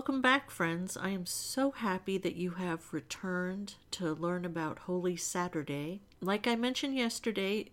Welcome back, friends. I am so happy that you have returned to learn about Holy Saturday. Like I mentioned yesterday,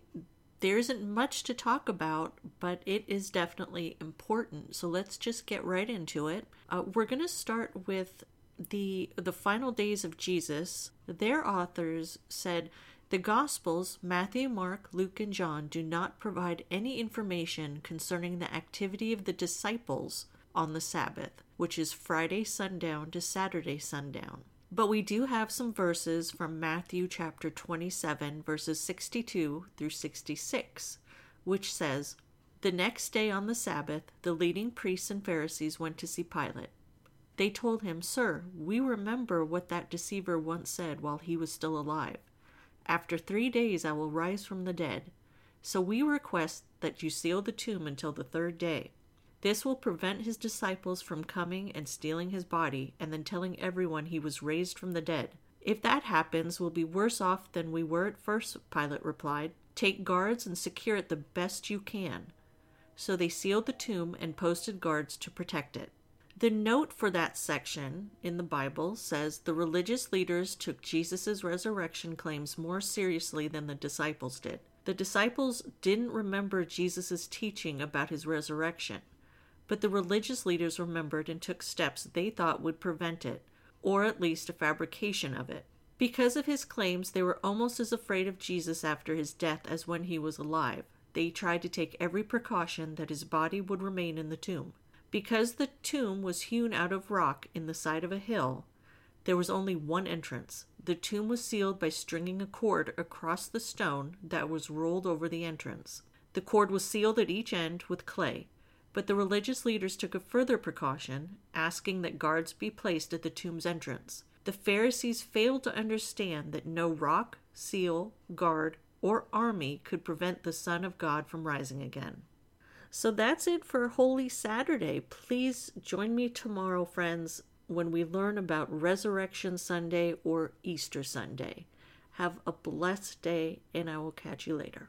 there isn't much to talk about, but it is definitely important. So let's just get right into it. Uh, we're going to start with the the final days of Jesus. Their authors said the Gospels, Matthew, Mark, Luke, and John, do not provide any information concerning the activity of the disciples on the Sabbath, which is Friday sundown to Saturday sundown. But we do have some verses from Matthew chapter 27, verses 62 through 66, which says, The next day on the Sabbath, the leading priests and Pharisees went to see Pilate. They told him, Sir, we remember what that deceiver once said while he was still alive. After three days I will rise from the dead. So we request that you seal the tomb until the third day. This will prevent his disciples from coming and stealing his body and then telling everyone he was raised from the dead. If that happens, we'll be worse off than we were at first, Pilate replied. Take guards and secure it the best you can. So they sealed the tomb and posted guards to protect it. The note for that section in the Bible says the religious leaders took Jesus' resurrection claims more seriously than the disciples did. The disciples didn't remember Jesus' teaching about his resurrection but the religious leaders remembered and took steps they thought would prevent it, or at least a fabrication of it. Because of his claims, they were almost as afraid of Jesus after his death as when he was alive. They tried to take every precaution that his body would remain in the tomb. Because the tomb was hewn out of rock in the side of a hill, there was only one entrance. The tomb was sealed by stringing a cord across the stone that was rolled over the entrance. The cord was sealed at each end with clay. But the religious leaders took a further precaution, asking that guards be placed at the tomb's entrance. The Pharisees failed to understand that no rock, seal, guard, or army could prevent the Son of God from rising again. So that's it for Holy Saturday. Please join me tomorrow, friends, when we learn about Resurrection Sunday or Easter Sunday. Have a blessed day, and I will catch you later.